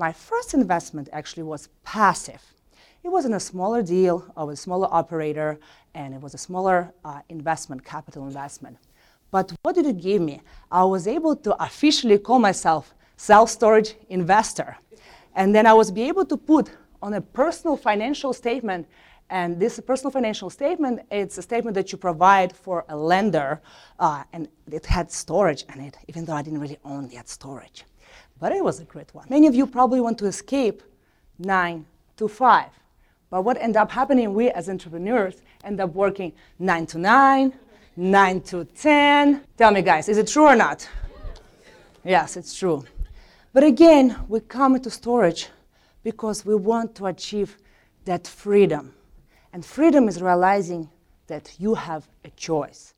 my first investment actually was passive. It was in a smaller deal of a smaller operator, and it was a smaller uh, investment, capital investment. But what did it give me? I was able to officially call myself self-storage investor. And then I was be able to put on a personal financial statement and this personal financial statement, it's a statement that you provide for a lender, uh, and it had storage in it, even though I didn't really own that storage. But it was a great one. Many of you probably want to escape nine to five. But what ended up happening, we as entrepreneurs end up working nine to nine, nine to 10. Tell me, guys, is it true or not? Yes, it's true. But again, we come into storage because we want to achieve that freedom. And freedom is realizing that you have a choice.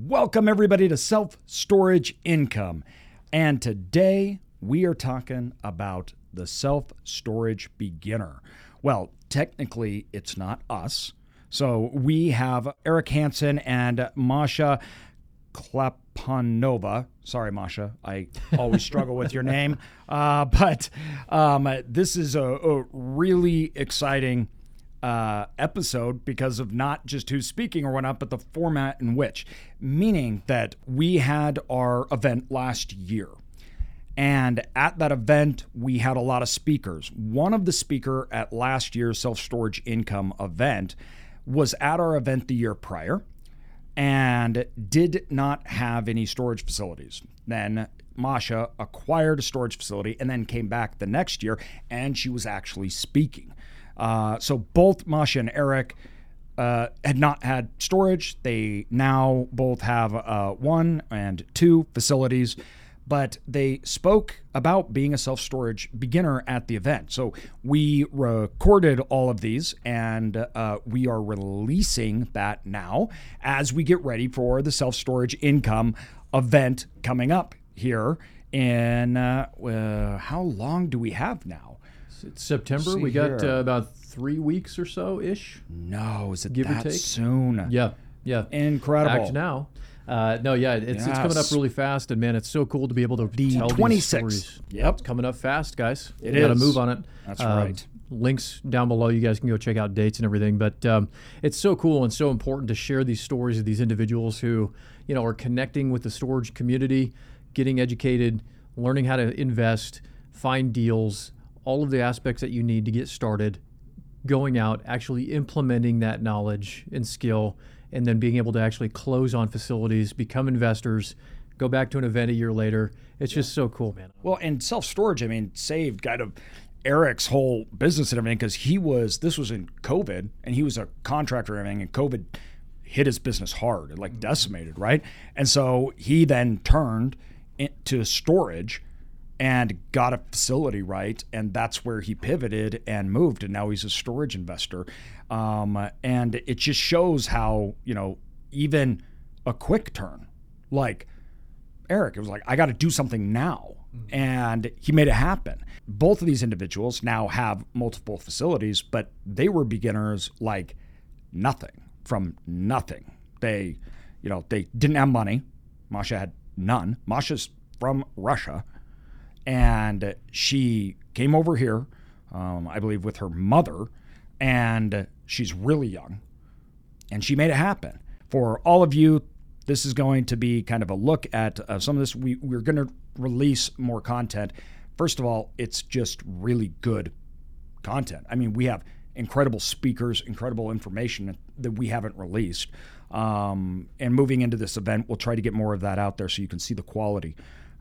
Welcome, everybody, to Self Storage Income. And today we are talking about the self storage beginner. Well, technically, it's not us. So we have Erik Hansen and Masha Klapanova. Sorry, Masha. I always struggle with your name. Uh, but um, this is a, a really exciting uh, episode because of not just who's speaking or whatnot, but the format in which. Meaning that we had our event last year. And at that event, we had a lot of speakers. One of the speaker at last year's self storage income event was at our event the year prior and did not have any storage facilities. Then Masha acquired a storage facility and then came back the next year and she was actually speaking. Uh, so both Masha and Erik uh, had not had storage. They now both have uh, one and two facilities but they spoke about being a self storage beginner at the event. So we recorded all of these and uh, we are releasing that now as we get ready for the self storage income event coming up here. Uh, uh, how long do we have now? It's September. We got uh, about three weeks or so ish. No, is it Give that soon? Yeah, yeah. Incredible. Act now. Uh, no, yeah, it's, yes. it's coming up really fast, and man, it's so cool to be able to the tell 26. these stories. Yep, it's coming up fast, guys. It Got to move on it. That's um, right. Links down below. You guys can go check out dates and everything. But um, it's so cool and so important to share these stories of these individuals who, you know, are connecting with the storage community, getting educated, learning how to invest, find deals, all of the aspects that you need to get started, going out, actually implementing that knowledge and skill and then being able to actually close on facilities, become investors, go back to an event a year later. It's just so cool, man. Well, and self storage, I mean, saved kind of Erik's whole business and everything because he was, this was in COVID and he was a contractor and everything, and COVID hit his business hard, and like decimated, right? And so he then turned into storage and got a facility right and that's where he pivoted and moved and now he's a storage investor. Um, and it just shows how you know even a quick turn like erik it was like i got to do something now. Mm-hmm. and he made it happen. Both of these individuals now have multiple facilities but they were beginners like nothing from nothing. They you know they didn't have money. Masha had none. Masha's from russia and she came over here, um, I believe, with her mother, and she's really young, and she made it happen. For all of you, this is going to be kind of a look at uh, some of this. We, we're going to release more content. First of all, it's just really good content. I mean, we have incredible speakers, incredible information that we haven't released. Um, and moving into this event, we'll try to get more of that out there so you can see the quality.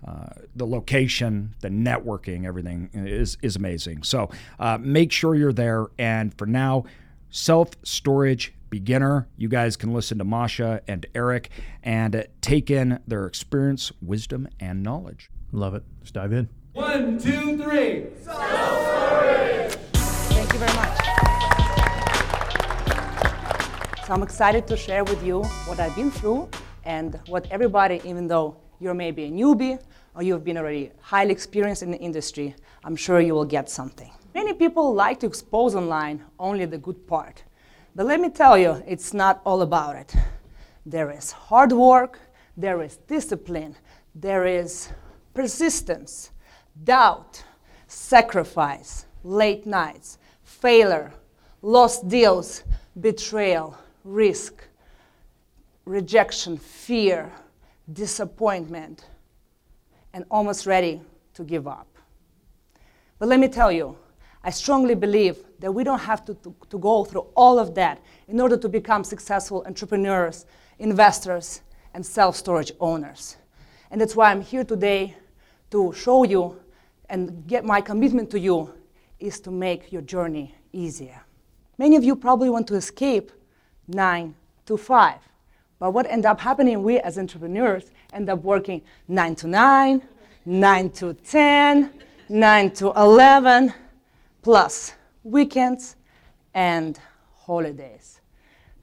Uh, the location, the networking, everything is is amazing. So uh, make sure you're there. And for now, self storage beginner. You guys can listen to Masha and Erik and take in their experience, wisdom, and knowledge. Love it. Let's dive in. One, two, three. Self storage. Thank you very much. So I'm excited to share with you what I've been through and what everybody, even though you're maybe a newbie or you've been already highly experienced in the industry, I'm sure you will get something. Many people like to expose online only the good part. But let me tell you, it's not all about it. There is hard work, there is discipline, there is persistence, doubt, sacrifice, late nights, failure, lost deals, betrayal, risk, rejection, fear, disappointment, and almost ready to give up. But let me tell you, I strongly believe that we don't have to, to, to, go through all of that in order to become successful entrepreneurs, investors, and self storage owners. And that's why I'm here today to show you and get my commitment to you is to make your journey easier. Many of you probably want to escape 9 to 5. But what end up happening, we as entrepreneurs end up working 9 to 9, 9 to 10, 9 to 11, plus weekends and holidays.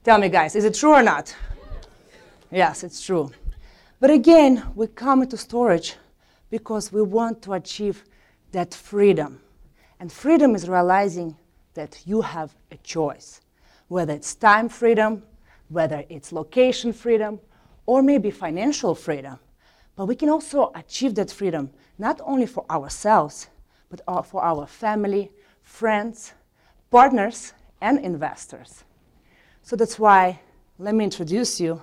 Tell me, guys, is it true or not? Yes, it's true. But again, we come into storage because we want to achieve that freedom. And freedom is realizing that you have a choice, whether it's time freedom, whether it's location freedom, or maybe financial freedom. But we can also achieve that freedom not only for ourselves, but for our family, friends, partners, and investors. So that's why let me introduce you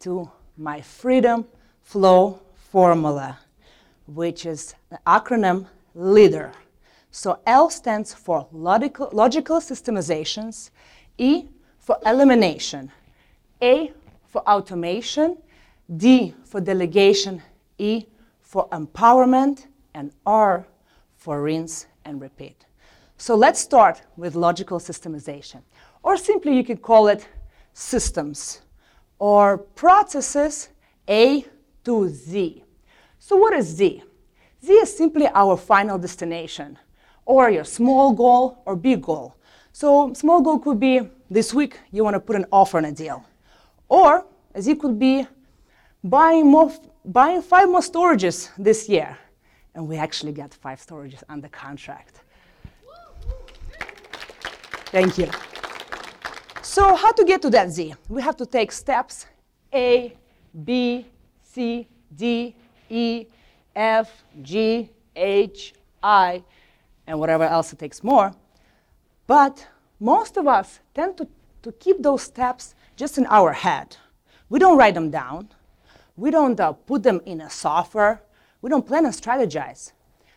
to my Freedom Flow Formula, which is an acronym LEADER. So L stands for logical, logical systemizations, E for elimination, A for automation, D for delegation, E for empowerment, and R for rinse and repeat. So let's start with logical systemization. Or simply you could call it systems or processes A to Z. So what is Z? Z is simply our final destination or your small goal or big goal. So small goal could be this week you want to put an offer on a deal. Or as it could be buying, more, buying five more storages this year. And we actually got five storages under contract. Thank you. So how to get to that Z? We have to take steps A, B, C, D, E, F, G, H, I, and whatever else it takes more. But most of us tend to, to keep those steps just in our head. We don't write them down. We don't uh, put them in a software. We don't plan and strategize.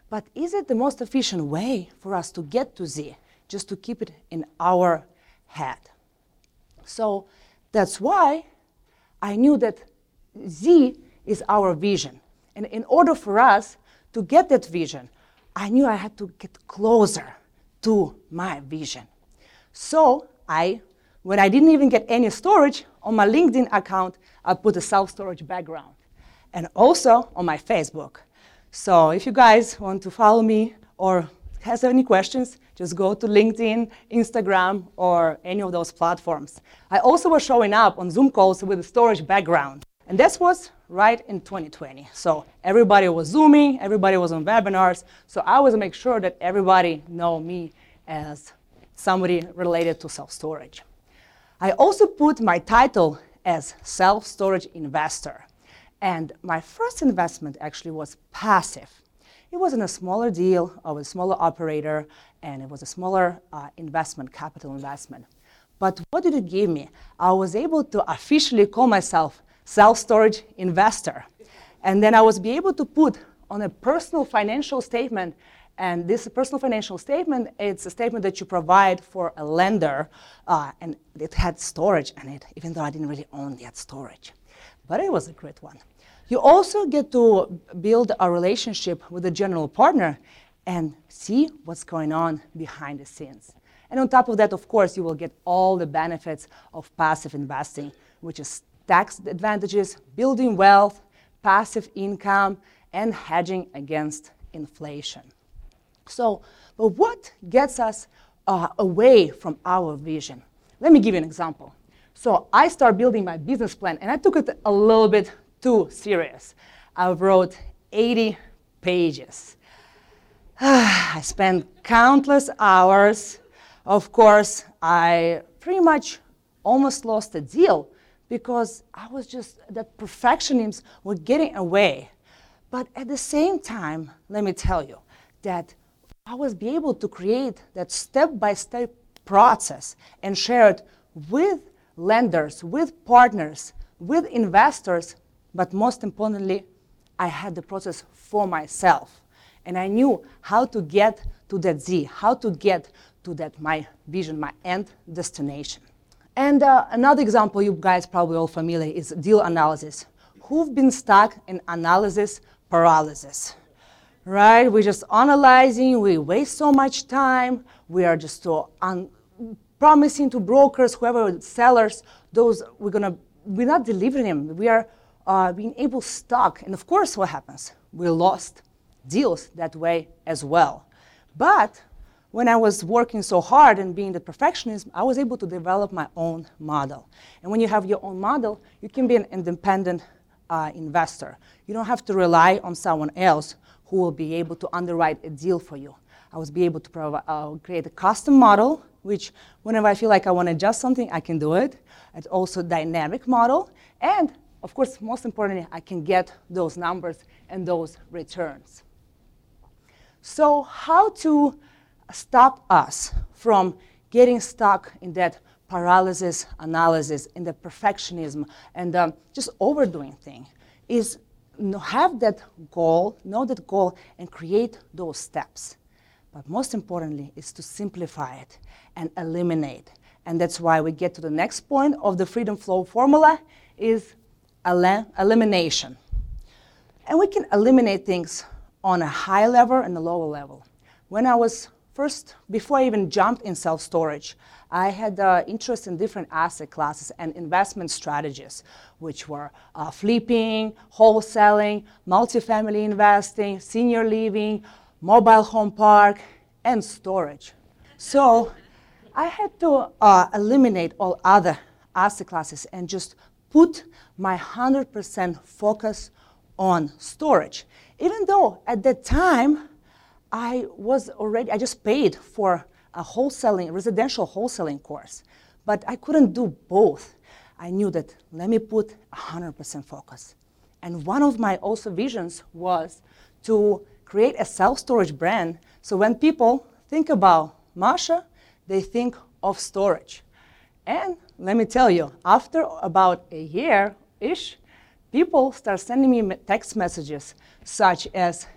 But is it the most efficient way for us to get to Z, just to keep it in our head? So that's why I knew that Z is our vision. And in order for us to get that vision, I knew I had to get closer to my vision. So I, when I didn't even get any storage on my LinkedIn account, I put a self-storage background. And also on my Facebook. So if you guys want to follow me or has any questions, just go to LinkedIn, Instagram, or any of those platforms. I also was showing up on Zoom calls with a storage background. And this was right in 2020. So everybody was Zooming, everybody was on webinars. So I was make sure that everybody know me as somebody related to self-storage. I also put my title as self-storage investor. And my first investment actually was passive. It was in a smaller deal of a smaller operator, and it was a smaller uh, investment, capital investment. But what did it give me? I was able to officially call myself self-storage investor. And then I was be able to put on a personal financial statement, and this personal financial statement, it's a statement that you provide for a lender, uh, and it had storage in it, even though I didn't really own that storage. But it was a great one. You also get to build a relationship with a general partner and see what's going on behind the scenes. And on top of that, of course, you will get all the benefits of passive investing, which is tax advantages, building wealth, passive income, and hedging against inflation. So, but what gets us uh, away from our vision? Let me give you an example. So I started building my business plan, and I took it a little bit too serious. I wrote 80 pages. I spent countless hours. Of course, I pretty much almost lost a deal because I was just, that perfectionism was getting away. But at the same time, let me tell you that I was be able to create that step-by-step process and share it with lenders, with partners, with investors, but most importantly, I had the process for myself. And I knew how to get to that Z, how to get to that my vision, my end destination. And uh, another example you guys probably all familiar is deal analysis. Who've been stuck in analysis paralysis? Right? We're just analyzing, we waste so much time, we are just so un- promising to brokers, whoever sellers, those we're gonna we're not delivering them. We are uh, being able stuck. And of course, what happens? We lost deals that way as well. But when I was working so hard and being the perfectionist, I was able to develop my own model. And when you have your own model, you can be an independent uh, investor. You don't have to rely on someone else who will be able to underwrite a deal for you. I will be able to provide, uh, create a custom model, which whenever I feel like I want to adjust something, I can do it. It's also dynamic model, and of course, most importantly, I can get those numbers and those returns. So, how to stop us from getting stuck in that paralysis analysis, in the perfectionism, and um, just overdoing thing is have that goal, know that goal, and create those steps. But most importantly, is to simplify it and eliminate. And that's why we get to the next point of the freedom flow formula is el- elimination. And we can eliminate things on a high level and a lower level. When I was first, before I even jumped in self storage, I had uh, interest in different asset classes and investment strategies, which were uh, flipping, wholesaling, multifamily investing, senior living, mobile home park, and storage. So I had to uh, eliminate all other asset classes and just put my 100% focus on storage. Even though at that time I was already, I just paid for a wholesaling, residential wholesaling course, but I couldn't do both. I knew that let me put 100% focus. And one of my also visions was to create a self-storage brand. So when people think about Masha, they think of storage. And let me tell you, after about a year ish, people start sending me text messages such as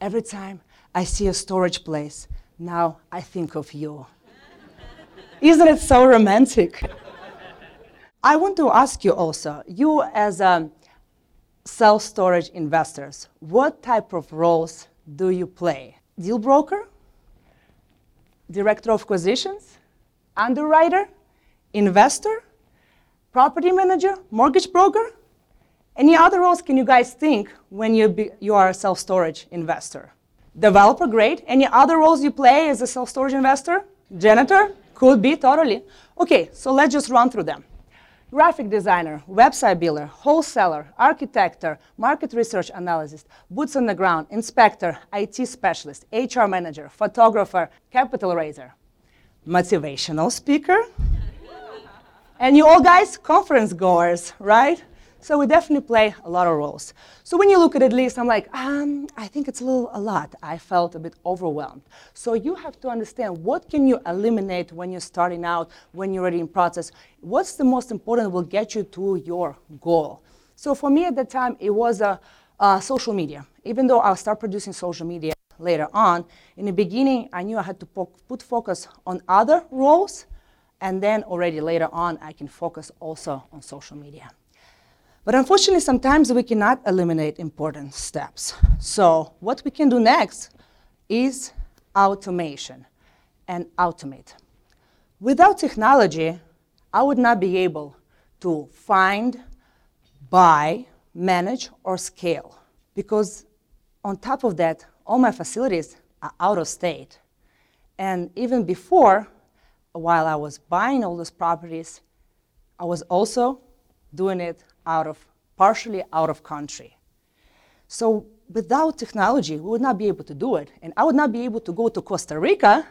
every time I see a storage place, now I think of you. Isn't it so romantic? I want to ask you also, you as um, a self storage investors, what type of roles do you play? Deal broker? Director of acquisitions? Underwriter? Investor? Property manager? Mortgage broker? Any other roles can you guys think when you, be, you are a self storage investor? Developer, great. Any other roles you play as a self storage investor? Janitor? Could be, totally. Okay, so let's just run through them. Graphic designer, website builder, wholesaler, architect, market research analyst, boots on the ground, inspector, IT specialist, HR manager, photographer, capital raiser, motivational speaker. and you all guys, conference goers, right? So we definitely play a lot of roles. So when you look at it list, I'm like, um, I think it's a little a lot. I felt a bit overwhelmed. So you have to understand what can you eliminate when you're starting out, when you're already in process. What's the most important will get you to your goal. So for me at that time, it was a, uh, social media. Even though I'll start producing social media later on, in the beginning, I knew I had to po- put focus on other roles, and then already later on, I can focus also on social media. But unfortunately, sometimes we cannot eliminate important steps. So, what we can do next is automation and automate. Without technology, I would not be able to find, buy, manage, or scale. Because on top of that, all my facilities are out of state. And even before, while I was buying all those properties, I was also doing it out of partially out of country. So without technology, we would not be able to do it. And I would not be able to go to Costa Rica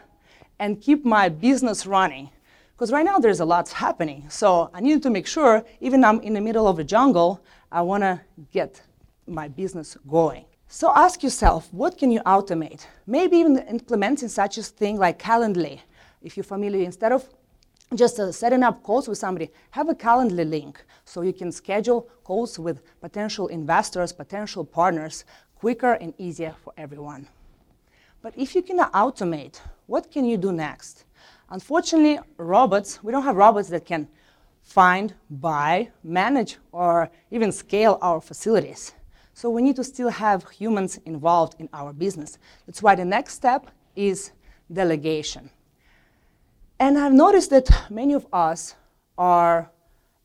and keep my business running. Because right now there's a lot happening. So I needed to make sure, even I'm in the middle of a jungle, I want to get my business going. So ask yourself, what can you automate? Maybe even implementing such a thing like Calendly. If you're familiar, instead of just uh, setting up calls with somebody, have a Calendly link so you can schedule calls with potential investors, potential partners, quicker and easier for everyone. But if you cannot automate, what can you do next? Unfortunately, robots, we don't have robots that can find, buy, manage, or even scale our facilities. So we need to still have humans involved in our business. That's why the next step is delegation. And I've noticed that many of us are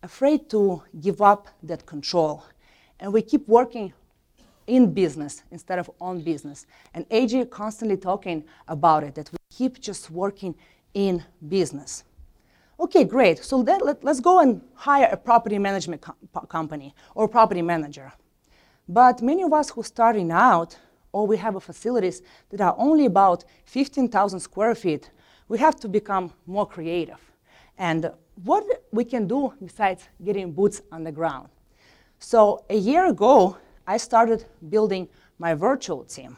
afraid to give up that control. And we keep working in business instead of on business. And AJ constantly talking about it, that we keep just working in business. Okay, great. So let, us go and hire a property management com- company or property manager. But many of us who are starting out, or we have facilities that are only about 15,000 square feet, we have to become more creative. And what we can do besides getting boots on the ground. So a year ago, I started building my virtual team.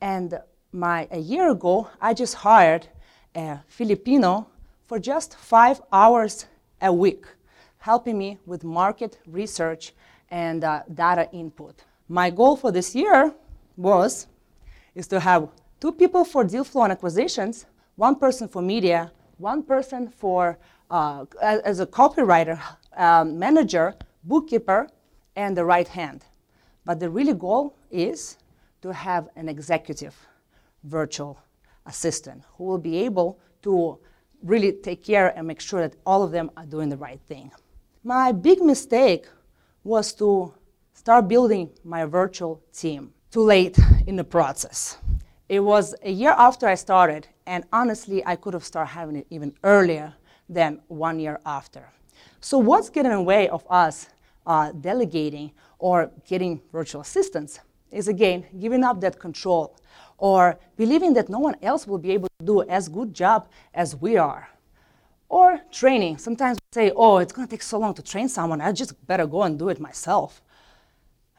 And my, a year ago, I just hired a Filipino for just five hours a week, helping me with market research and uh, data input. My goal for this year was is to have two people for deal flow and acquisitions, one person for media, one person for uh, as a copywriter, um, manager, bookkeeper, and the right hand. But the really goal is to have an executive virtual assistant who will be able to really take care and make sure that all of them are doing the right thing. My big mistake was to start building my virtual team too late in the process. It was a year after I started, and honestly, I could have started having it even earlier than one year after. So, what's getting in the way of us uh, delegating or getting virtual assistants is again giving up that control or believing that no one else will be able to do as good job as we are. Or training. Sometimes we say oh it's going to take so long to train someone. I just better go and do it myself.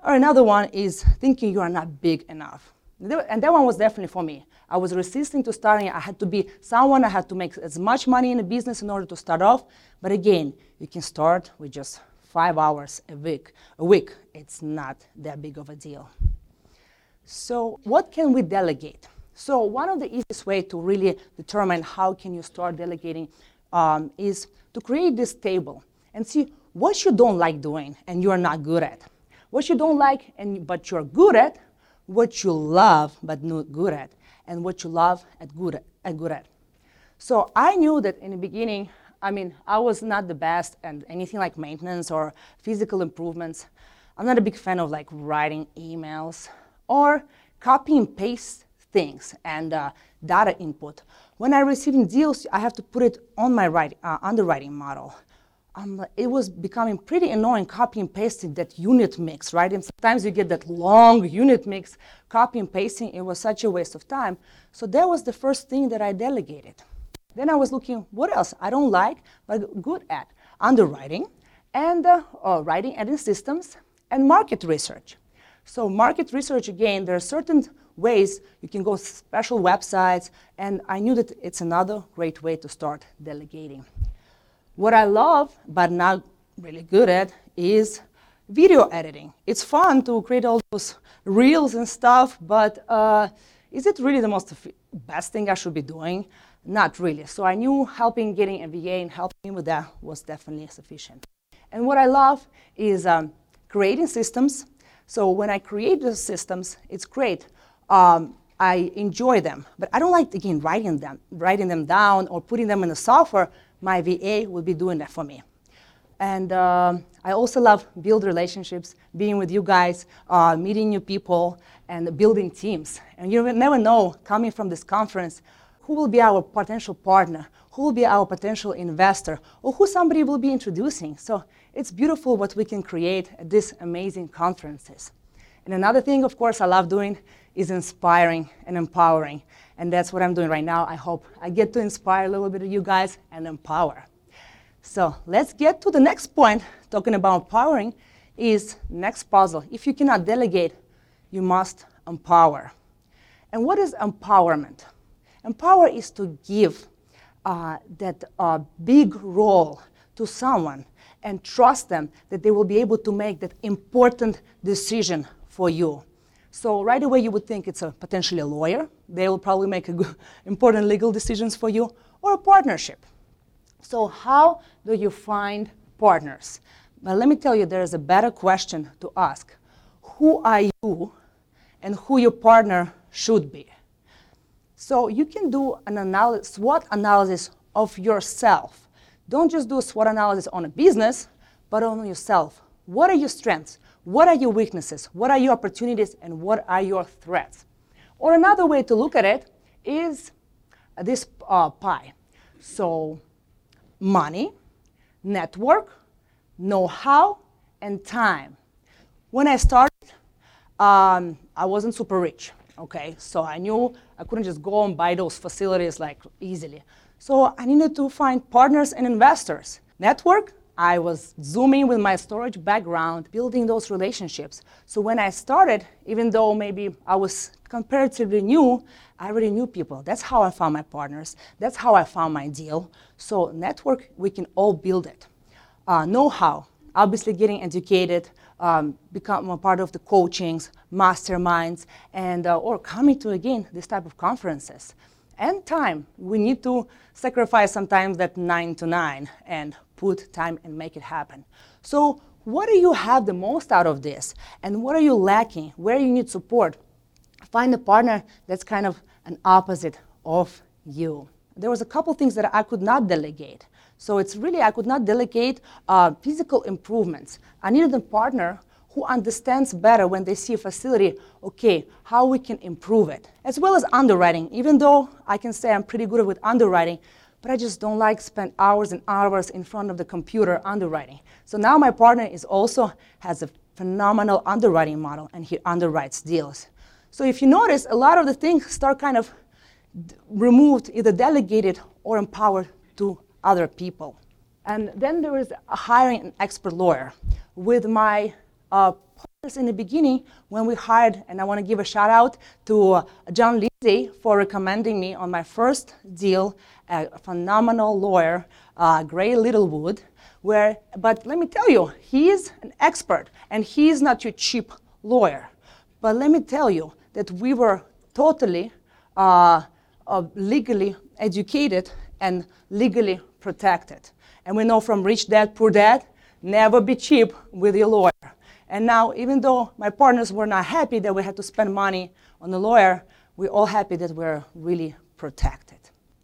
Or another one is thinking you are not big enough and that one was definitely for me i was resisting to starting i had to be someone i had to make as much money in the business in order to start off but again you can start with just five hours a week, a week, it's not that big of a deal. So what can we delegate? So one of the easiest way to really determine how can you start delegating um, is to create this table and see what you don't like doing and you're not good at. What you don't like and but you're good at, what you love but not good at, and what you love at good at, good at. So I knew that in the beginning I mean, I was not the best at anything like maintenance or physical improvements. I'm not a big fan of like writing emails or copy and paste things and uh, data input. When I receive deals, I have to put it on my write, uh, underwriting model. Um, it was becoming pretty annoying copy and pasting that unit mix, right? And sometimes you get that long unit mix, copy and pasting. It was such a waste of time. So that was the first thing that I delegated. Then I was looking, what else I don't like but good at? Underwriting and uh, uh, writing editing systems and market research. So market research, again, there are certain ways you can go special websites, and I knew that it's another great way to start delegating. What I love, but not really good at, is video editing. It's fun to create all those reels and stuff, but uh, is it really the most best thing I should be doing? Not really. So I knew helping getting a VA and helping with that was definitely sufficient. And what I love is um, creating systems. So when I create those systems, it's great. Um, I enjoy them, but I don't like again writing them, writing them down or putting them in the software. My VA will be doing that for me. And uh, I also love build relationships, being with you guys, uh, meeting new people, and building teams. And you never know, coming from this conference, who will be our potential partner, who will be our potential investor, or who somebody will be introducing. So it's beautiful what we can create at these amazing conferences. And another thing, of course, I love doing is inspiring and empowering. And that's what I'm doing right now. I hope I get to inspire a little bit of you guys and empower. So let's get to the next point, talking about empowering, is next puzzle. If you cannot delegate, you must empower. And what is empowerment? Empower is to give uh, that uh, big role to someone and trust them that they will be able to make that important decision for you. So right away you would think it's a potentially a lawyer. They will probably make good, important legal decisions for you, or a partnership. So how do you find partners? Well, let me tell you, there is a better question to ask. Who are you and who your partner should be? So you can do an analysis, SWOT analysis of yourself. Don't just do a SWOT analysis on a business, but on yourself. What are your strengths? What are your weaknesses? What are your opportunities? And what are your threats? Or another way to look at it is this uh, pie. So, money, network, know how, and time. When I started, um, I wasn't super rich, okay? So I knew I couldn't just go and buy those facilities like easily. So I needed to find partners and investors. Network, I was zooming with my storage background, building those relationships. So when I started, even though maybe I was comparatively new, I already knew people. That's how I found my partners. That's how I found my deal. So network, we can all build it. Uh, know-how, obviously getting educated, um, become a part of the coachings, masterminds, and uh, or coming to again this type of conferences. And time, we need to sacrifice sometimes that nine to nine and put time and make it happen. So, what do you have the most out of this, and what are you lacking? Where you need support? Find a partner that's kind of an opposite of you. There was a couple things that I could not delegate. So it's really, I could not delegate uh, physical improvements. I needed a partner who understands better when they see a facility, okay, how we can improve it, as well as underwriting. Even though I can say I'm pretty good with underwriting, but I just don't like spend hours and hours in front of the computer underwriting. So now my partner is also has a phenomenal underwriting model, and he underwrites deals. So if you notice, a lot of the things start kind of removed, either delegated or empowered to other people. And then there is hiring an expert lawyer. With my uh, partners in the beginning, when we hired, and I want to give a shout out to uh, John Lindsay for recommending me on my first deal, a phenomenal lawyer, uh, Gray Littlewood. Where, but let me tell you, he is an expert, and he is not your cheap lawyer. But let me tell you that we were totally uh, uh, legally educated and legally protected. And we know from Rich Dad, Poor Dad, never be cheap with your lawyer. And now, even though my partners were not happy that we had to spend money on a lawyer, we're all happy that we're really protected.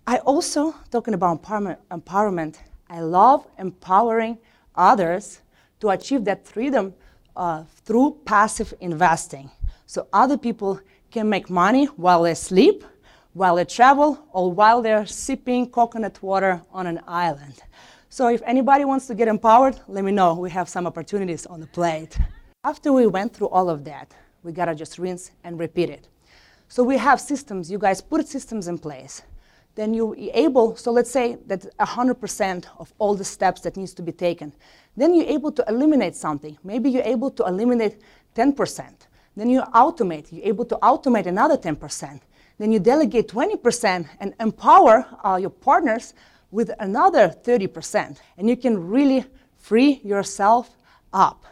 I also, talking about empowerment, empowerment I love empowering others to achieve that freedom uh, through passive investing. So other people can make money while they sleep while they travel or while they're sipping coconut water on an island. So if anybody wants to get empowered, let me know. We have some opportunities on the plate. After we went through all of that, we gotta just rinse and repeat it. So we have systems, you guys put systems in place. Then you're able, so let's say that 100% of all the steps that needs to be taken. Then you're able to eliminate something. Maybe you're able to eliminate 10%. Then you automate, you're able to automate another 10%. Then you delegate 20% and empower uh, your partners with another 30%. And you can really free yourself up.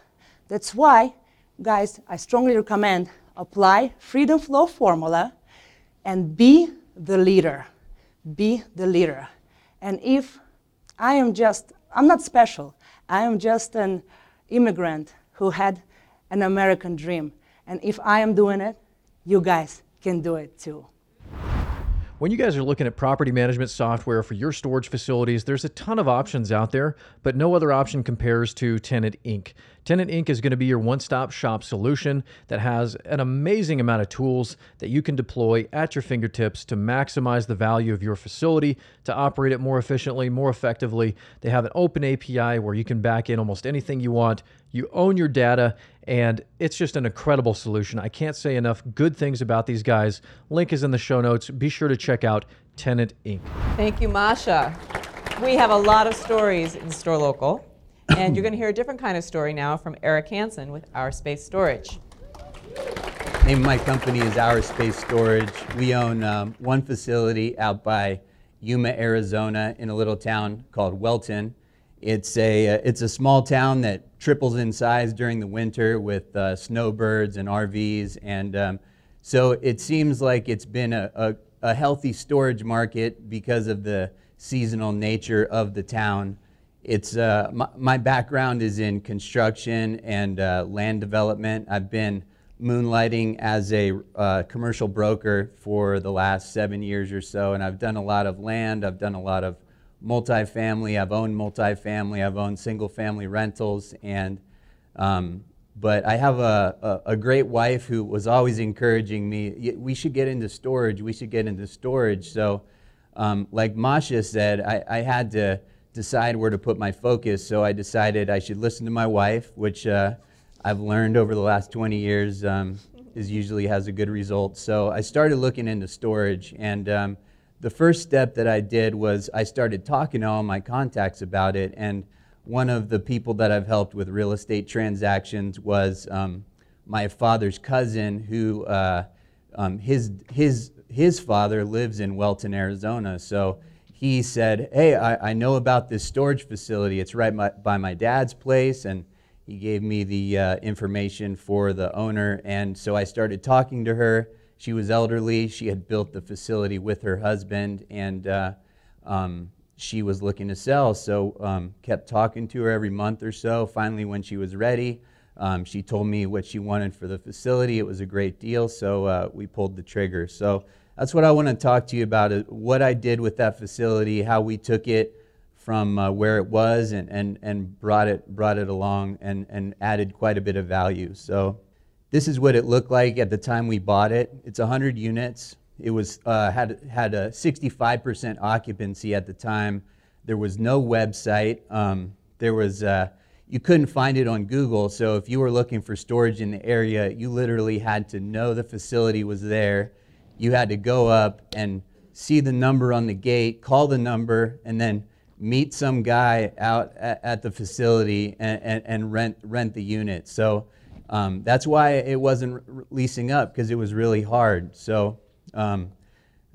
That's why, guys, I strongly recommend apply Freedom Flow formula and be the leader. Be the leader. And if I am just, I'm not special, I am just an immigrant who had an American dream. And if I am doing it, you guys can do it too. When you guys are looking at property management software for your storage facilities, there's a ton of options out there, but no other option compares to Tenant Inc. Tenant Inc. is going to be your one stop shop solution that has an amazing amount of tools that you can deploy at your fingertips to maximize the value of your facility, to operate it more efficiently, more effectively. They have an open API where you can back in almost anything you want. You own your data, and it's just an incredible solution. I can't say enough good things about these guys. Link is in the show notes. Be sure to check out Tenant Inc. Thank you, Masha. We have a lot of stories in Store Local, and you're going to hear a different kind of story now from Erik Hansen with Our Space Storage. Name of my company is Our Space Storage. We own um, one facility out by Yuma, Arizona, in a little town called Wellton. It's a uh, it's a small town that triples in size during the winter with uh, snowbirds and RVs, and um, so it seems like it's been a, a, a healthy storage market because of the seasonal nature of the town. It's uh, my, my background is in construction and uh, land development. I've been moonlighting as a uh, commercial broker for the last seven years or so, and I've done a lot of land. I've done a lot of multifamily. I've owned multifamily. I've owned single family rentals, and um, but I have a, a, a, great wife who was always encouraging me. We should get into storage. We should get into storage. So, um, like Masha said, I, I, had to decide where to put my focus. So I decided I should listen to my wife, which. Uh, I've learned over the last 20 years um, is usually has a good result. So I started looking into storage, and um, the first step that I did was I started talking to all my contacts about it. And one of the people that I've helped with real estate transactions was um, my father's cousin, who uh, um, his his his father lives in Wellton, Arizona. So he said, "Hey, I, I know about this storage facility. It's right by, by my dad's place, and." He gave me the uh, information for the owner, and so I started talking to her. She was elderly. She had built the facility with her husband, and uh, um, she was looking to sell. So um, kept talking to her every month or so. Finally, when she was ready, um, she told me what she wanted for the facility. It was a great deal, so uh, we pulled the trigger. So that's what I want to talk to you about: is what I did with that facility, how we took it from uh, where it was and, and, and brought, it, brought it along and, and added quite a bit of value. So this is what it looked like at the time we bought it. It's 100 units. It was, uh, had, had a 65% occupancy at the time. There was no website. Um, there was, uh, you couldn't find it on Google. So if you were looking for storage in the area, you literally had to know the facility was there. You had to go up and see the number on the gate, call the number, and then meet some guy out at, at the facility and, and, and, rent, rent the unit. So um, that's why it wasn't leasing up because it was really hard. So um,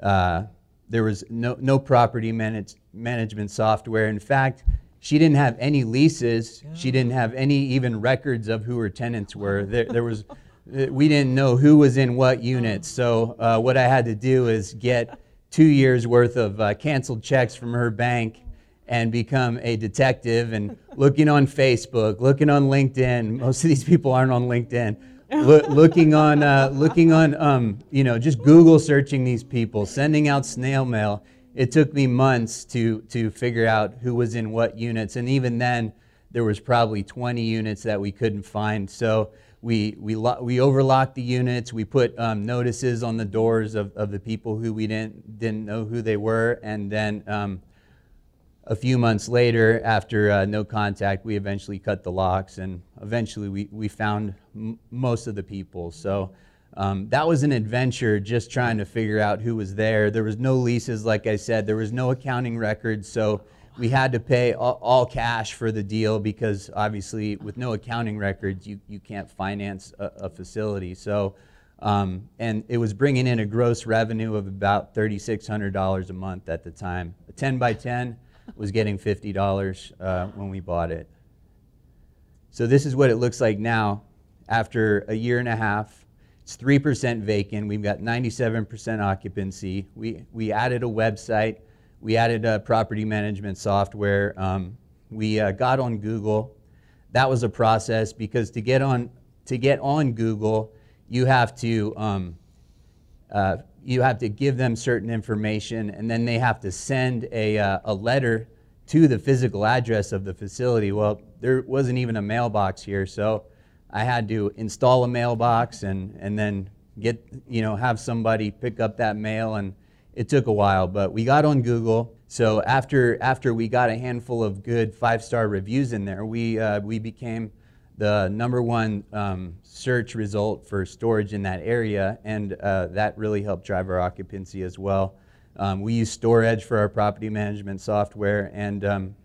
uh, there was no, no property manage, management software. In fact, she didn't have any leases. She didn't have any even records of who her tenants were. There, there was, we didn't know who was in what units. So uh, what I had to do is get two years worth of uh, canceled checks from her bank and become a detective and looking on Facebook, looking on LinkedIn. Most of these people aren't on LinkedIn. Lo- looking on, uh, looking on, um, you know, just Google searching these people, sending out snail mail. It took me months to to figure out who was in what units, and even then, there was probably 20 units that we couldn't find. So we we lo- we overlocked the units. We put um, notices on the doors of, of the people who we didn't didn't know who they were, and then. Um, a few months later, after uh, no contact, we eventually cut the locks and eventually we, we found m- most of the people. So um, that was an adventure just trying to figure out who was there. There was no leases, like I said, there was no accounting records. So we had to pay all, all cash for the deal because obviously, with no accounting records, you, you can't finance a, a facility. So um, and it was bringing in a gross revenue of about $3,600 a month at the time. A 10 by 10 was getting $50 uh, when we bought it. So this is what it looks like now after a year and a half. It's 3% vacant. We've got 97% occupancy. We, we added a website. We added a property management software. Um, we uh, got on Google. That was a process because to get on, to get on Google, you have to um, uh, you have to give them certain information, and then they have to send a, uh, a letter to the physical address of the facility. Well, there wasn't even a mailbox here, so I had to install a mailbox and, and then get, you know, have somebody pick up that mail, and it took a while, but we got on Google. So after, after we got a handful of good five-star reviews in there, we, uh, we became the number one um, search result for storage in that area, and uh, that really helped drive our occupancy as well. Um, we use StorEdge for our property management software, and um,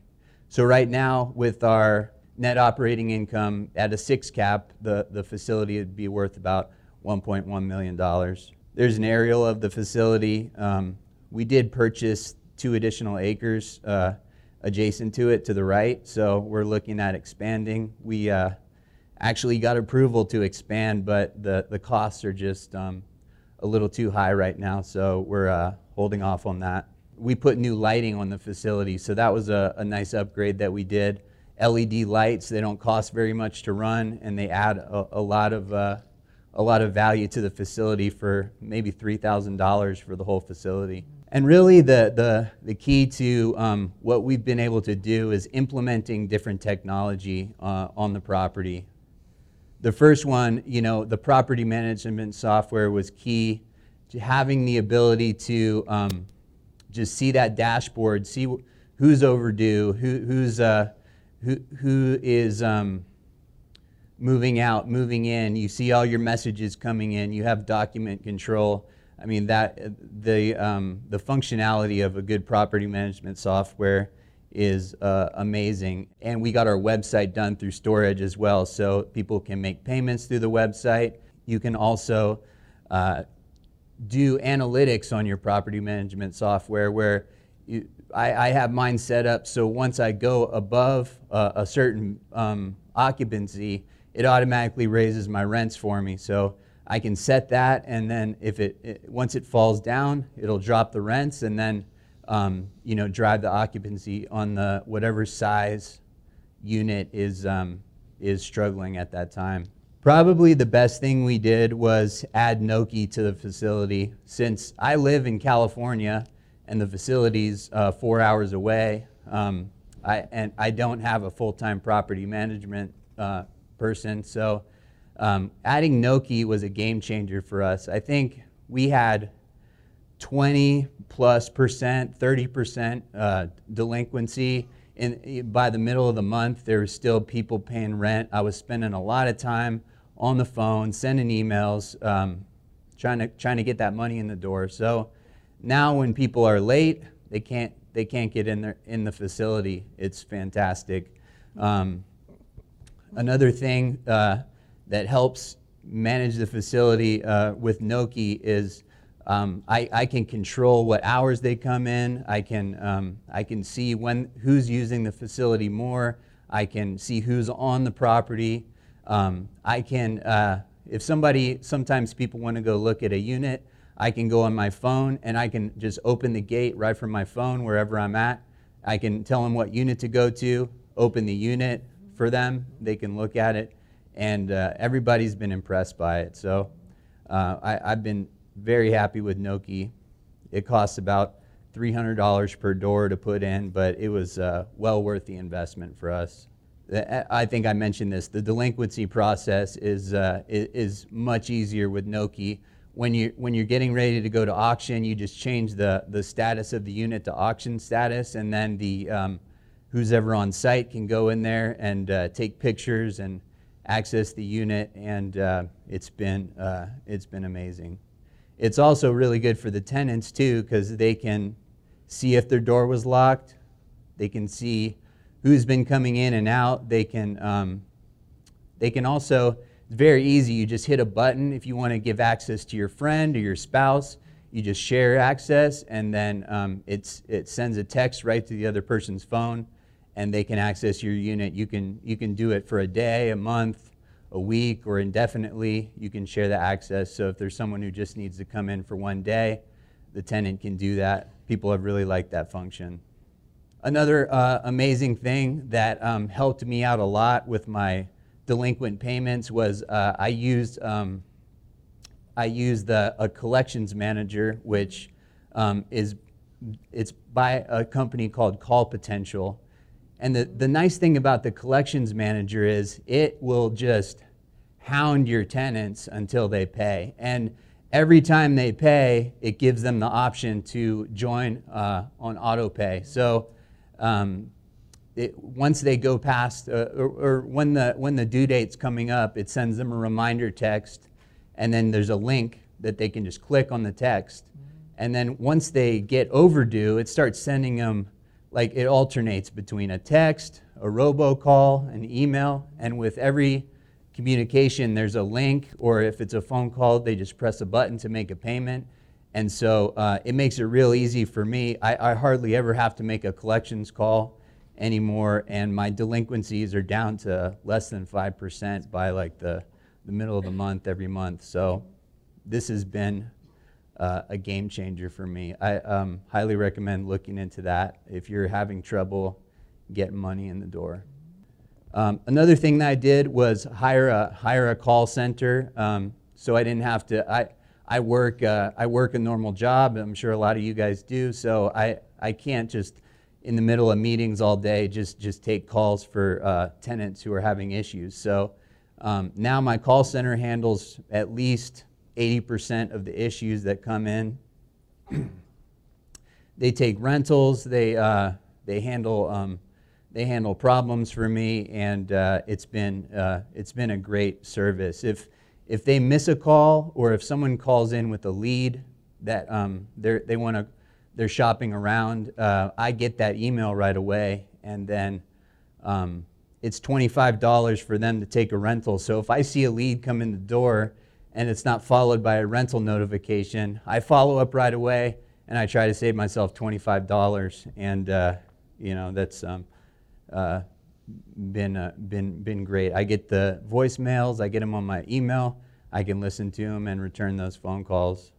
so right now, with our net operating income at a six cap, the, the facility would be worth about 1.1 million dollars. There's an aerial of the facility. Um, we did purchase two additional acres uh, adjacent to it to the right, so we're looking at expanding. We uh, actually got approval to expand, but the, the costs are just um, a little too high right now, so we're uh, holding off on that. We put new lighting on the facility, so that was a, a nice upgrade that we did. LED lights, they don't cost very much to run, and they add a, a lot of uh, a lot of value to the facility for maybe $3,000 for the whole facility. And really, the, the, the key to um, what we've been able to do is implementing different technology uh, on the property. The first one, you know, the property management software was key to having the ability to um, just see that dashboard, see wh- who's overdue, who, who's, uh, who, who is. Um, moving out, moving in. You see all your messages coming in. You have document control. I mean that the um, the functionality of a good property management software is uh, amazing. And we got our website done through storage as well, so people can make payments through the website. You can also uh, do analytics on your property management software where you, I, I, have mine set up so once I go above uh, a certain um, occupancy, it automatically raises my rents for me. So I can set that, and then if it, it once it falls down, it'll drop the rents, and then um, you know drive the occupancy on the whatever size unit is um, is struggling at that time. Probably the best thing we did was add Nokē to the facility. Since I live in California and the facility's uh, four hours away, um, I, and I don't have a full-time property management uh, person. So um, adding Nokē was a game changer for us. I think we had 20 plus percent, 30 percent uh, delinquency. In, by the middle of the month, there were still people paying rent. I was spending a lot of time on the phone, sending emails, um, trying to trying to get that money in the door. So now, when people are late, they can't they can't get in there in the facility. It's fantastic. Um, Another thing uh, that helps manage the facility uh, with Nokē is um, I, I, can control what hours they come in. I can, um, I can see when, who's using the facility more. I can see who's on the property. Um, I can, uh, if somebody, sometimes people want to go look at a unit, I can go on my phone and I can just open the gate right from my phone wherever I'm at. I can tell them what unit to go to, open the unit, for them. They can look at it, and uh, everybody's been impressed by it. So uh, I, have been very happy with Nokē. It costs about $300 per door to put in, but it was uh, well worth the investment for us. I think I mentioned this. The delinquency process is, uh, is much easier with Nokē. When, you, when you're getting ready to go to auction, you just change the, the status of the unit to auction status, and then the um, who's ever on site can go in there and uh, take pictures and access the unit, and uh, it's been uh, it's been amazing. It's also really good for the tenants too because they can see if their door was locked. They can see who's been coming in and out. They can um, they can also it's very easy. You just hit a button if you want to give access to your friend or your spouse. You just share access, and then um, it's, it sends a text right to the other person's phone and they can access your unit. You can, you can do it for a day, a month, a week, or indefinitely. You can share the access. So if there's someone who just needs to come in for one day, the tenant can do that. People have really liked that function. Another uh, amazing thing that um, helped me out a lot with my delinquent payments was uh, I used um, I used the, a collections manager, which um, is it's by a company called Call Potential, and the, the nice thing about the collections manager is it will just hound your tenants until they pay. And every time they pay, it gives them the option to join uh, on auto pay. So um, it, once they go past, uh, or, or, when, the, when the due date's coming up, it sends them a reminder text, and then there's a link that they can just click on the text. And then once they get overdue, it starts sending them like it alternates between a text, a robocall, an email, and with every communication, there's a link, or if it's a phone call, they just press a button to make a payment. And so uh, it makes it real easy for me. I, I hardly ever have to make a collections call anymore, and my delinquencies are down to less than 5% by like the, the middle of the month every month. So this has been uh, a game changer for me. I um, highly recommend looking into that if you're having trouble getting money in the door. Um, another thing that I did was hire a hire a call center, um, so I didn't have to. I I work uh, I work a normal job. I'm sure a lot of you guys do. So I I can't just in the middle of meetings all day just just take calls for uh, tenants who are having issues. So um, now my call center handles at least 80% of the issues that come in. they take rentals. They uh, they handle um, they handle problems for me, and uh, it's been uh, it's been a great service. If if they miss a call or if someone calls in with a lead that um, they they want to they're shopping around, uh, I get that email right away, and then um, it's twenty five dollars for them to take a rental. So if I see a lead come in the door and it's not followed by a rental notification, I follow up right away and I try to save myself twenty five dollars, and uh, you know that's um, uh, been, uh, been, been great. I get the voicemails, I get them on my email, I can listen to them and return those phone calls.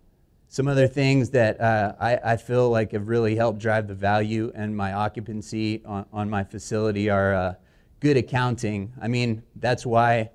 Some other things that uh, I, I feel like have really helped drive the value and my occupancy on, on my facility are uh, good accounting. I mean, that's why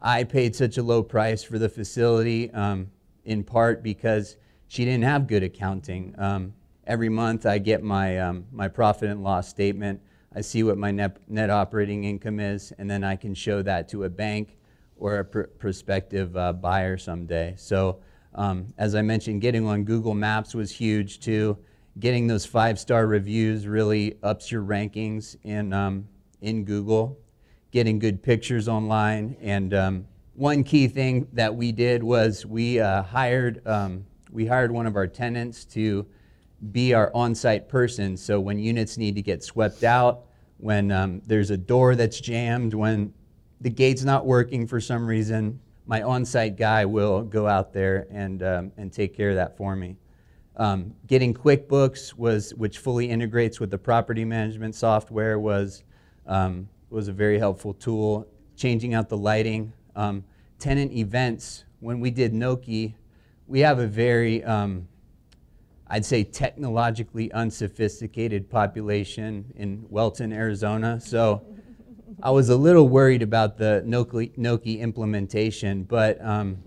I paid such a low price for the facility, um, in part because she didn't have good accounting. Um, every month I get my, um, my profit and loss statement I see what my net, net operating income is, and then I can show that to a bank or a pr- prospective uh, buyer someday. So, um, as I mentioned, getting on Google Maps was huge too. Getting those five star reviews really ups your rankings in, um, in Google. Getting good pictures online. And um, one key thing that we did was we, uh, hired, um, we hired one of our tenants to be our on site person. So when units need to get swept out, when um, there's a door that's jammed, when the gate's not working for some reason, my on site guy will go out there and, um, and take care of that for me. Um, getting QuickBooks was, which fully integrates with the property management software, was, um, was a very helpful tool. Changing out the lighting, um, tenant events. When we did Nokē, we have a very um, I'd say technologically unsophisticated population in Wellton, Arizona. So I was a little worried about the Nokē, implementation, but um,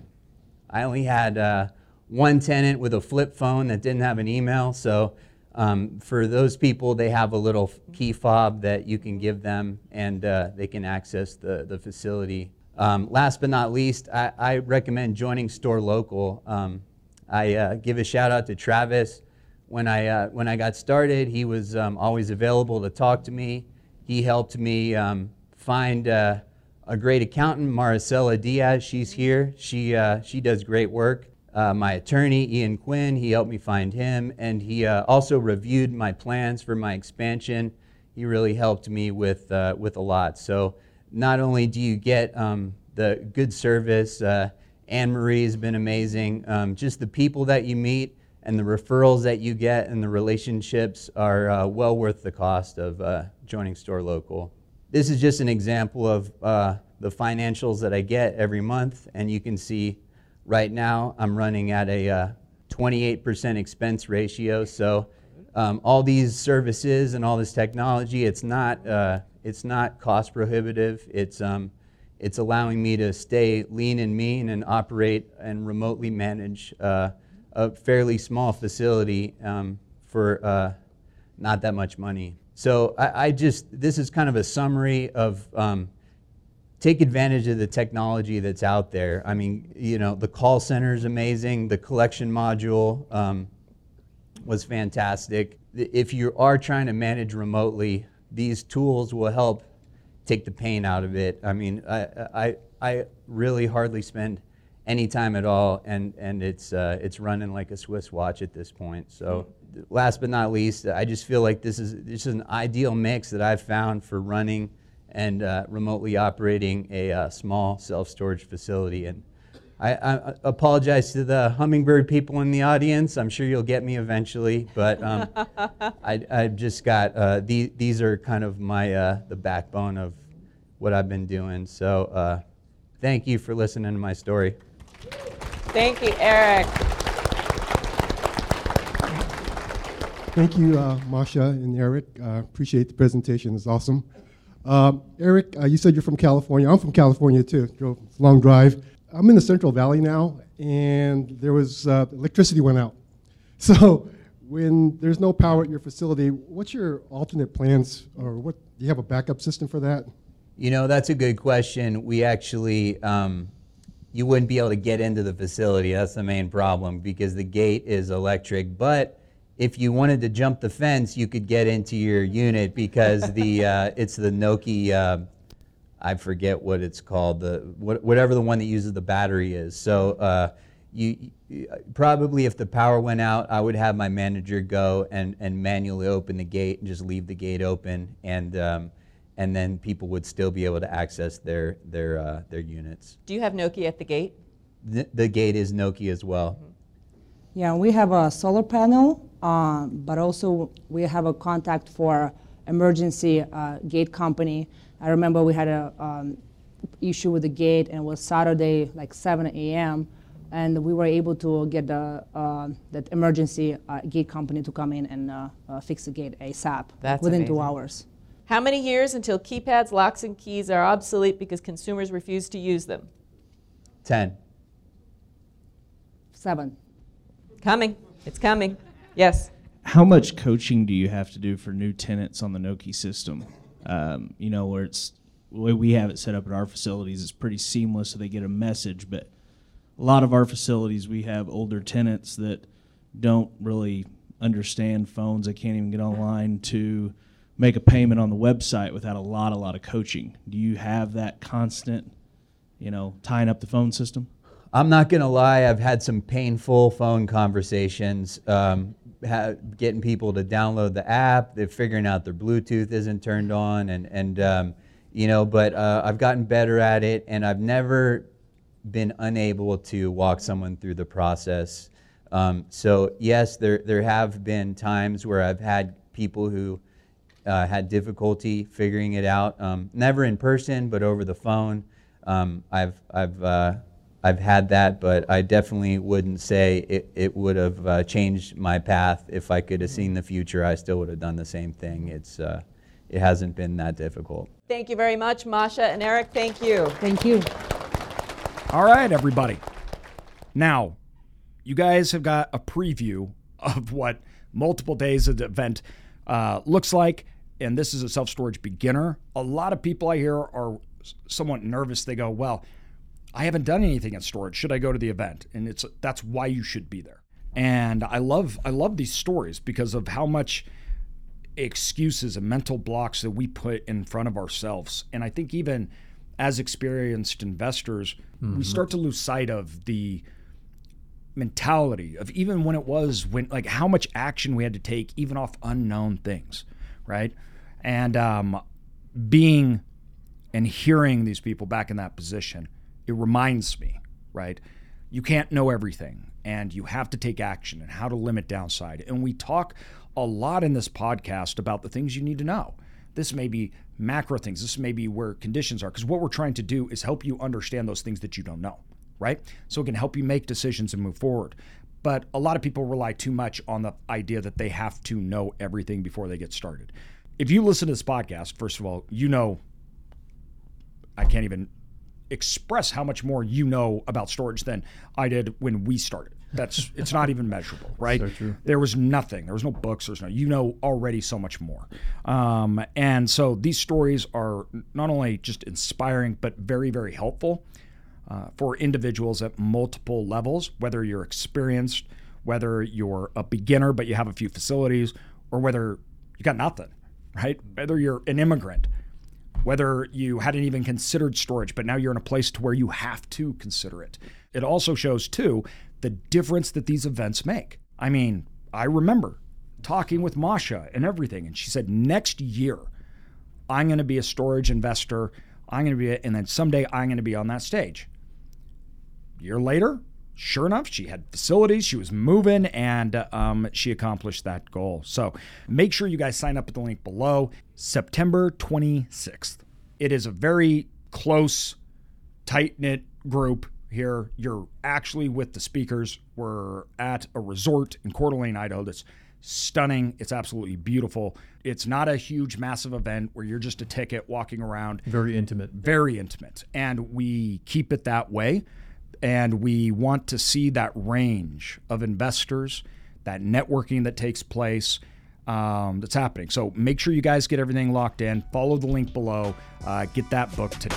I only had uh, one tenant with a flip phone that didn't have an email. So um, for those people, they have a little key fob that you can give them and uh, they can access the, the facility. Um, last but not least, I, I recommend joining StorLocal. Um, I uh, give a shout out to Travis. When I, uh, when I got started, he was um, always available to talk to me. He helped me um, find uh, a great accountant, Maricela Diaz. She's here. She, uh, she does great work. Uh, my attorney, Ian Quinn, he helped me find him. And he uh, also reviewed my plans for my expansion. He really helped me with, with a lot. So not only do you get um, the good service, Anne Marie has been amazing. Um, just the people that you meet and the referrals that you get and the relationships are uh, well worth the cost of uh, joining StorLocal. This is just an example of uh, the financials that I get every month, and you can see right now I'm running at a 28% uh, expense ratio. So um, all these services and all this technology, it's not, uh, it's not cost prohibitive. It's um, it's allowing me to stay lean and mean and operate and remotely manage uh, a fairly small facility um, for uh, not that much money. So I, I, just, this is kind of a summary of um, take advantage of the technology that's out there. I mean, you know, the call center is amazing, the collection module um, was fantastic. If you are trying to manage remotely, these tools will help take the pain out of it. I mean, I, I, I really hardly spend any time at all, and, and it's, uh, it's running like a Swiss watch at this point. So, last but not least, I just feel like this is, this is an ideal mix that I've found for running and uh, remotely operating a uh, small self storage facility. And I, I, apologize to the hummingbird people in the audience. I'm sure you'll get me eventually, but um, I, I've just got uh, the, these are kind of my uh, the backbone of what I've been doing. So uh, thank you for listening to my story. Thank you, Erik. Thank you, uh, Masha and Erik. Uh, appreciate the presentation. It's awesome. Um, Erik, uh, you said you're from California. I'm from California too. Drove long drive. I'm in the Central Valley now, and there was uh, electricity went out. So when there's no power at your facility, what's your alternate plans, or what? Do you have a backup system for that? You know, that's a good question. We actually, um, you wouldn't be able to get into the facility. That's the main problem because the gate is electric. But if you wanted to jump the fence, you could get into your unit because the uh, it's the Nokē. Uh, I forget what it's called. The what, whatever the one that uses the battery is. So uh, you, you probably if the power went out, I would have my manager go and, and manually open the gate and just leave the gate open, and um, and then people would still be able to access their their uh, their units. Do you have Nokē at the gate? The, the gate is Nokē as well. Yeah, we have a solar panel, uh, but also we have a contact for emergency uh, gate company. I remember we had a um, issue with the gate, and it was Saturday, like 7 a.m., and we were able to get the uh, that emergency uh, gate company to come in and uh, uh, fix the gate ASAP That's within two amazing. hours. How many years until keypads, locks, and keys are obsolete because consumers refuse to use them? Ten. Seven. Coming. It's coming. Yes. how much coaching do you have to do for new tenants on the Nokē system? Um, you know, where it's the way we have it set up at our facilities is pretty seamless, so they get a message. But a lot of our facilities, we have older tenants that don't really understand phones. They can't even get online to make a payment on the website without a lot, a lot of coaching. Do you have that constant, you know, tying up the phone system? I'm not gonna lie. I've had some painful phone conversations, um, ha- getting people to download the app. They're figuring out their Bluetooth isn't turned on, and and um, you know. But uh, I've gotten better at it, and I've never been unable to walk someone through the process. Um, so yes, there there have been times where I've had people who uh, had difficulty figuring it out. Um, never in person, but over the phone. Um, I've I've uh, I've had that, but I definitely wouldn't say it, it would have uh, changed my path. If I could have seen the future, I still would have done the same thing. It's uh, it hasn't been that difficult. Thank you very much, Masha and Erik. Thank you. Thank you. All right, everybody. Now, you guys have got a preview of what multiple days of the event uh, looks like, and this is a self storage beginner. A lot of people I hear are somewhat nervous. They go, "Well, I haven't done anything at storage. Should I go to the event?" And it's that's why you should be there. And I love I love these stories because of how much excuses and mental blocks that we put in front of ourselves. And I think even as experienced investors, we start to lose sight of the mentality of even when it was when like how much action we had to take even off unknown things, right? And um, being and hearing these people back in that position, it reminds me, right? You can't know everything and you have to take action and how to limit downside. And we talk a lot in this podcast about the things you need to know. This may be macro things, this may be where conditions are, because what we're trying to do is help you understand those things that you don't know, right? So it can help you make decisions and move forward. But a lot of people rely too much on the idea that they have to know everything before they get started. If you listen to this podcast, first of all, you know I can't even express how much more you know about storage than I did when we started. That's it's not even measurable, right? So. There was nothing. There was no books. There's no. You know already so much more, um, and so these stories are not only just inspiring but very very helpful uh, for individuals at multiple levels. Whether you're experienced, whether you're a beginner but you have a few facilities, or whether you got nothing, right? Whether you're an immigrant, whether you hadn't even considered storage, but now you're in a place to where you have to consider it. It also shows, too, the difference that these events make. I mean, I remember talking with Masha and everything, and she said, next year, I'm going to be a storage investor. I'm going to be, a, and then someday I'm going to be on that stage. A year later, sure enough, she had facilities, she was moving, and um, she accomplished that goal. So make sure you guys sign up at the link below. September 26th. It is a very close, tight knit group here. You're actually with the speakers. We're at a resort in Coeur d'Alene, Idaho that's stunning. It's absolutely beautiful. It's not a huge, massive event where you're just a ticket walking around. Very intimate. Very intimate. And we keep it that way. And we want to see that range of investors, that networking that takes place. Um, that's happening. So make sure you guys get everything locked in. Follow the link below. Uh, get that book today.